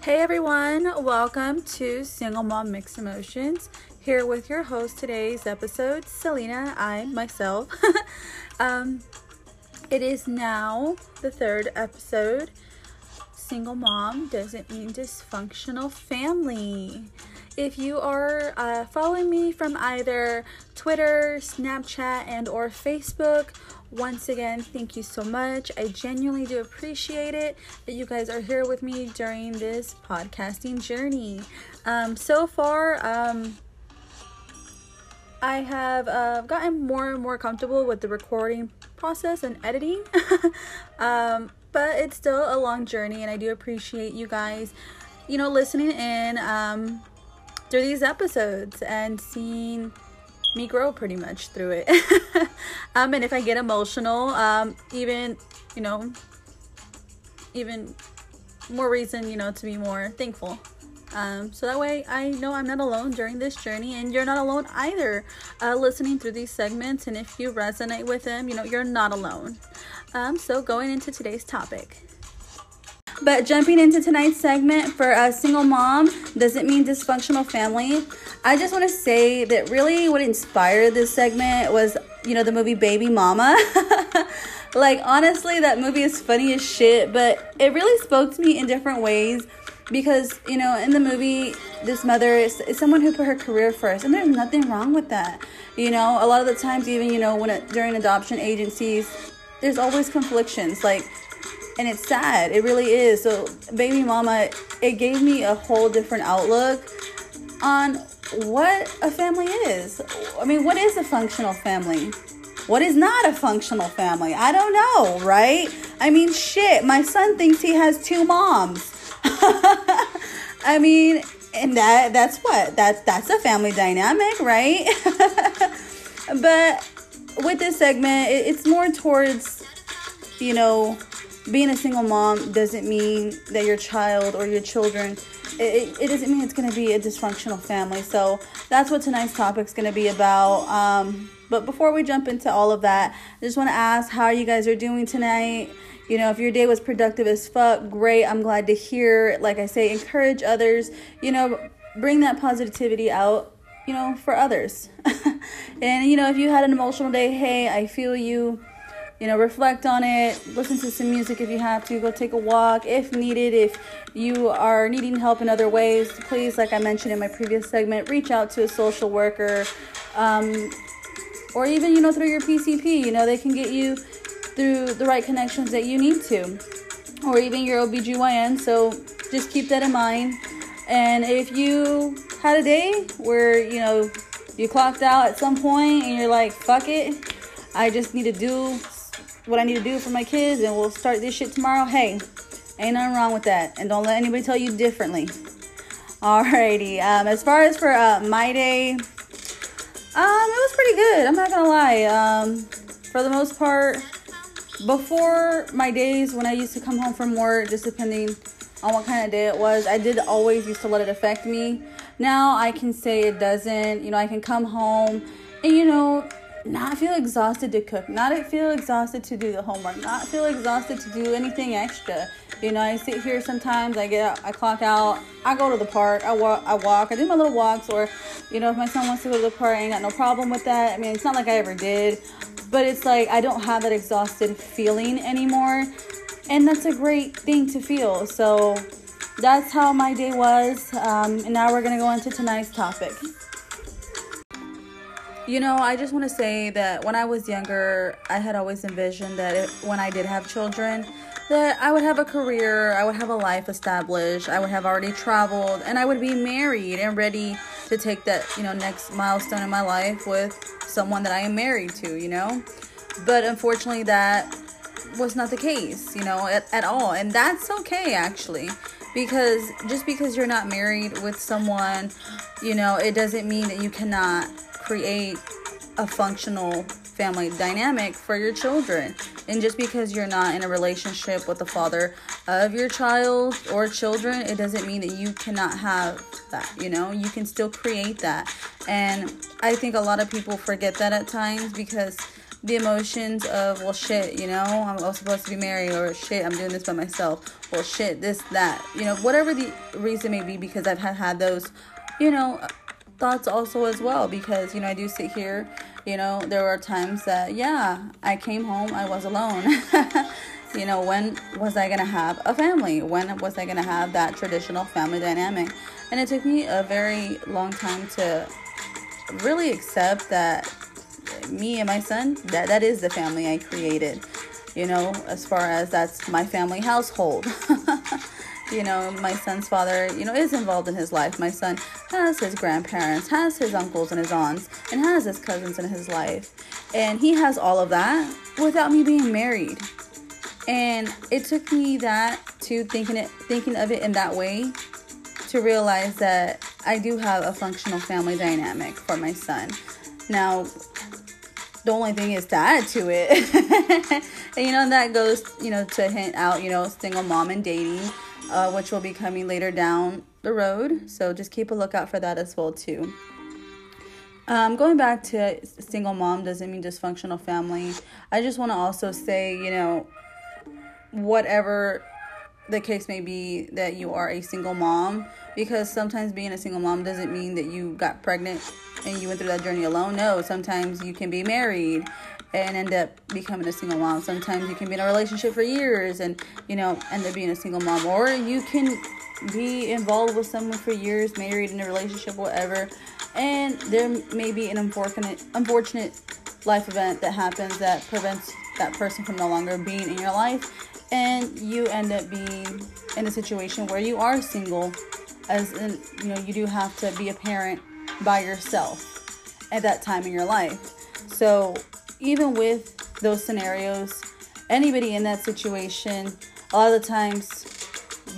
Hey everyone, welcome to Single Mom Mixed Emotions. Here with your host today's episode, Selena. I myself. um, it is now the third episode. Single mom doesn't mean dysfunctional family. If you are uh, following me from either Twitter, Snapchat, and or Facebook, once again, thank you so much. I genuinely do appreciate it that you guys are here with me during this podcasting journey. Um, so far, um, I have uh, gotten more and more comfortable with the recording process and editing. um, but it's still a long journey, and I do appreciate you guys, you know, listening in um, through these episodes and seeing me grow pretty much through it. um, and if I get emotional, um, even, you know, even more reason, you know, to be more thankful. Um, so that way I know I'm not alone during this journey and you're not alone either uh, listening through these segments. And if you resonate with them, you know, you're not alone. Um, so going into today's topic. But jumping into tonight's segment for a single mom doesn't mean dysfunctional family. I just want to say that really what inspired this segment was, you know, the movie Baby Mama. like, honestly, that movie is funny as shit, but it really spoke to me in different ways because, you know, in the movie, this mother is, is someone who put her career first, and there's nothing wrong with that. You know, a lot of the times, even, you know, when it, during adoption agencies, there's always conflictions. Like, and it's sad. It really is. So, baby mama, it gave me a whole different outlook on what a family is. I mean, what is a functional family? What is not a functional family? I don't know, right? I mean, shit, my son thinks he has two moms. I mean, and that that's what? That's that's a family dynamic, right? but with this segment, it, it's more towards you know, being a single mom doesn't mean that your child or your children it, it doesn't mean it's going to be a dysfunctional family. So that's what tonight's topic is going to be about. Um, but before we jump into all of that i just want to ask how you guys are doing tonight. You know if your day was productive as fuck great. I'm glad to hear like i say encourage others. You know bring that positivity out you know for others. And you know if you had an emotional day hey i feel you you know, reflect on it, listen to some music if you have to, go take a walk if needed. If you are needing help in other ways, please, like I mentioned in my previous segment, reach out to a social worker um, or even, you know, through your PCP. You know, they can get you through the right connections that you need to, or even your OBGYN. So just keep that in mind. And if you had a day where, you know, you clocked out at some point and you're like, fuck it, I just need to do what I need to do for my kids and we'll start this shit tomorrow, hey, ain't nothing wrong with that. And don't let anybody tell you differently. Alrighty. Um, as far as for uh, my day, um, it was pretty good. I'm not gonna lie. Um, for the most part, before my days when I used to come home from work, just depending on what kind of day it was, I did always used to let it affect me. Now I can say it doesn't. You know, I can come home and you know not feel exhausted to cook, not feel exhausted to do the homework, not feel exhausted to do anything extra. You know, I sit here sometimes, I get out, I clock out, I go to the park, I walk, I walk, I do my little walks, or, you know, if my son wants to go to the park, I ain't got no problem with that. I mean, it's not like I ever did, but it's like I don't have that exhausted feeling anymore, and that's a great thing to feel. So that's how my day was, um, and now we're gonna go into tonight's topic. You know, I just want to say that when I was younger, I had always envisioned that when I did have children, that I would have a career, I would have a life established, I would have already traveled, and I would be married and ready to take that, you know, next milestone in my life with someone that I am married to, you know? But unfortunately, that was not the case, you know, at, at all. And that's okay, actually because just because you're not married with someone, you know, it doesn't mean that you cannot create a functional family dynamic for your children. And just because you're not in a relationship with the father of your child or children, it doesn't mean that you cannot have that. You know, you can still create that. And I think a lot of people forget that at times because the emotions of well shit you know i'm supposed to be married or shit i'm doing this by myself well shit this that you know whatever the reason may be because i've had had those you know thoughts also as well because you know i do sit here you know there were times that yeah i came home i was alone. You know when was i gonna have a family? When was i gonna have that traditional family dynamic? And it took me a very long time to really accept that me and my son that that is the family i created you know as far as that's my family household. You know, my son's father, you know, is involved in his life. My son has his grandparents, has his uncles and his aunts, and has his cousins in his life. And he has all of that without me being married. And it took me that to thinking it thinking of it in that way to realize that I do have a functional family dynamic for my son. Now, the only thing is to add to it. and you know, that goes, you know, to hint out, you know, single mom and dating uh, which will be coming later down the road. So just keep a lookout for that as well too. Um, going back to single mom doesn't mean dysfunctional family. I just want to also say, you know, whatever the case may be that you are a single mom, because sometimes being a single mom doesn't mean that you got pregnant and you went through that journey alone. No, sometimes you can be married and end up becoming a single mom. Sometimes you can be in a relationship for years and, you know, end up being a single mom. Or you can be involved with someone for years, married in a relationship, whatever, and there may be an unfortunate, unfortunate life event that happens that prevents that person from no longer being in your life, and you end up being in a situation where you are single, as in, you know, you do have to be a parent by yourself at that time in your life. So even with those scenarios, anybody in that situation, a lot of the times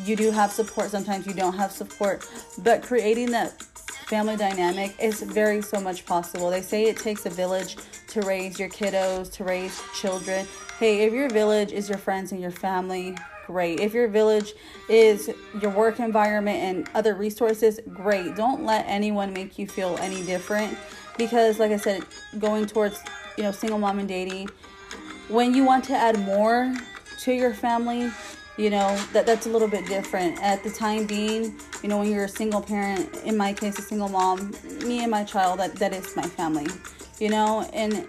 you do have support, sometimes you don't have support, but creating that family dynamic is very so much possible. They say it takes a village to raise your kiddos, to raise children. Hey, if your village is your friends and your family, great. If your village is your work environment and other resources, great. Don't let anyone make you feel any different because like I said, going towards you know, single mom and dating, when you want to add more to your family, you know, that that's a little bit different. At the time being, you know, when you're a single parent, in my case, a single mom, me and my child, that, that is my family, you know, and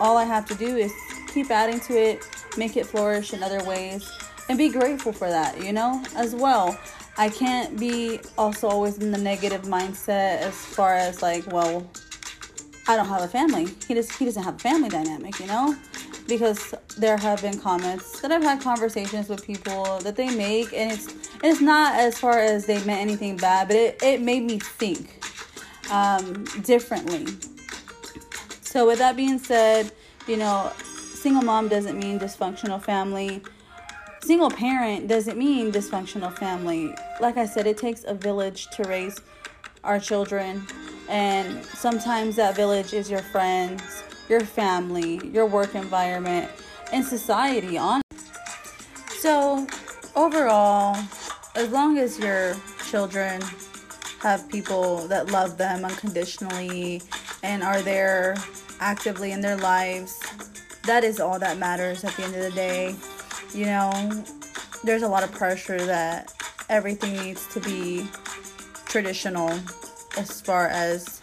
all I have to do is keep adding to it, make it flourish in other ways, and be grateful for that, you know, as well. I can't be also always in the negative mindset as far as like, well, I don't have a family. He just he doesn't have a family dynamic, you know? Because there have been comments that I've had conversations with people that they make and it's it's not as far as they meant anything bad, but it, it made me think um, differently. So with that being said, you know, single mom doesn't mean dysfunctional family. Single parent doesn't mean dysfunctional family. Like I said, it takes a village to raise our children and sometimes that village is your friends, your family, your work environment, and society on. So, overall, as long as your children have people that love them unconditionally and are there actively in their lives, that is all that matters at the end of the day. You know, there's a lot of pressure that everything needs to be traditional as far as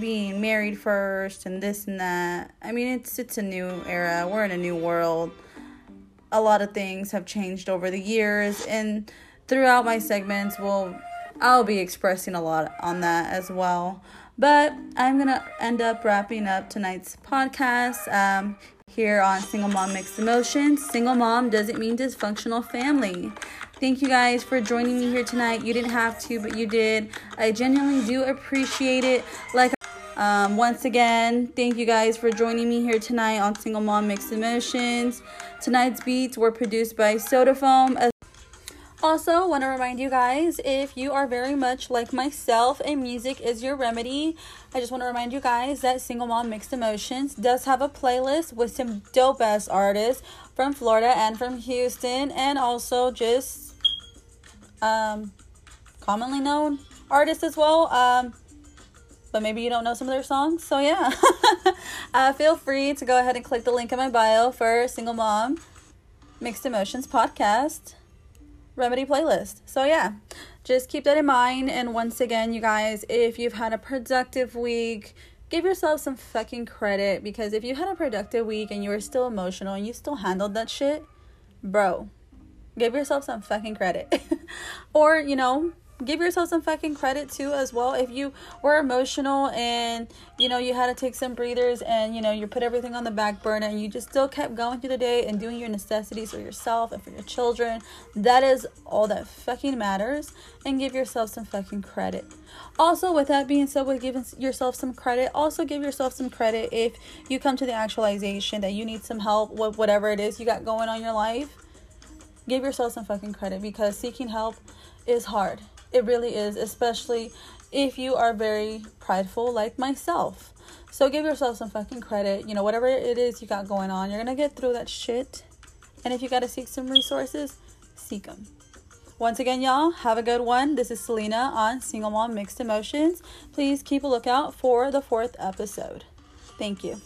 being married first and this and that. I mean, it's it's a new era. We're in a new world. A lot of things have changed over the years and throughout my segments will I'll be expressing a lot on that as well. But I'm going to end up wrapping up tonight's podcast um, here on Single Mom Mixed Emotions. Single mom doesn't mean dysfunctional family. Thank you guys for joining me here tonight. You didn't have to, but you did. I genuinely do appreciate it. Like, um, once again, thank you guys for joining me here tonight on Single Mom Mixed Emotions. Tonight's beats were produced by Soda Foam. Also, want to remind you guys if you are very much like myself and music is your remedy, I just want to remind you guys that Single Mom Mixed Emotions does have a playlist with some dope ass artists from Florida and from Houston, and also just um, commonly known artists as well. Um, but maybe you don't know some of their songs. So yeah, uh, feel free to go ahead and click the link in my bio for Single Mom Mixed Emotions podcast remedy playlist. So yeah, just keep that in mind. And once again, you guys, if you've had a productive week, give yourself some fucking credit because if you had a productive week and you were still emotional and you still handled that shit, bro, give yourself some fucking credit. or, you know, give yourself some fucking credit too as well. If you were emotional and you know you had to take some breathers and you know you put everything on the back burner and you just still kept going through the day and doing your necessities for yourself and for your children that is all that fucking matters. And give yourself some fucking credit. Also with that being said with giving yourself some credit also give yourself some credit if you come to the actualization that you need some help with whatever it is you got going on in your life. Give yourself some fucking credit because seeking help is hard it really is, especially if you are very prideful like myself. So give yourself some fucking credit. You know, whatever it is you got going on, you're to get through that shit. And if you got to seek some resources, seek them. Once again, y'all, have a good one. This is Selena on Single Mom Mixed Emotions. Please keep a lookout for the fourth episode. Thank you.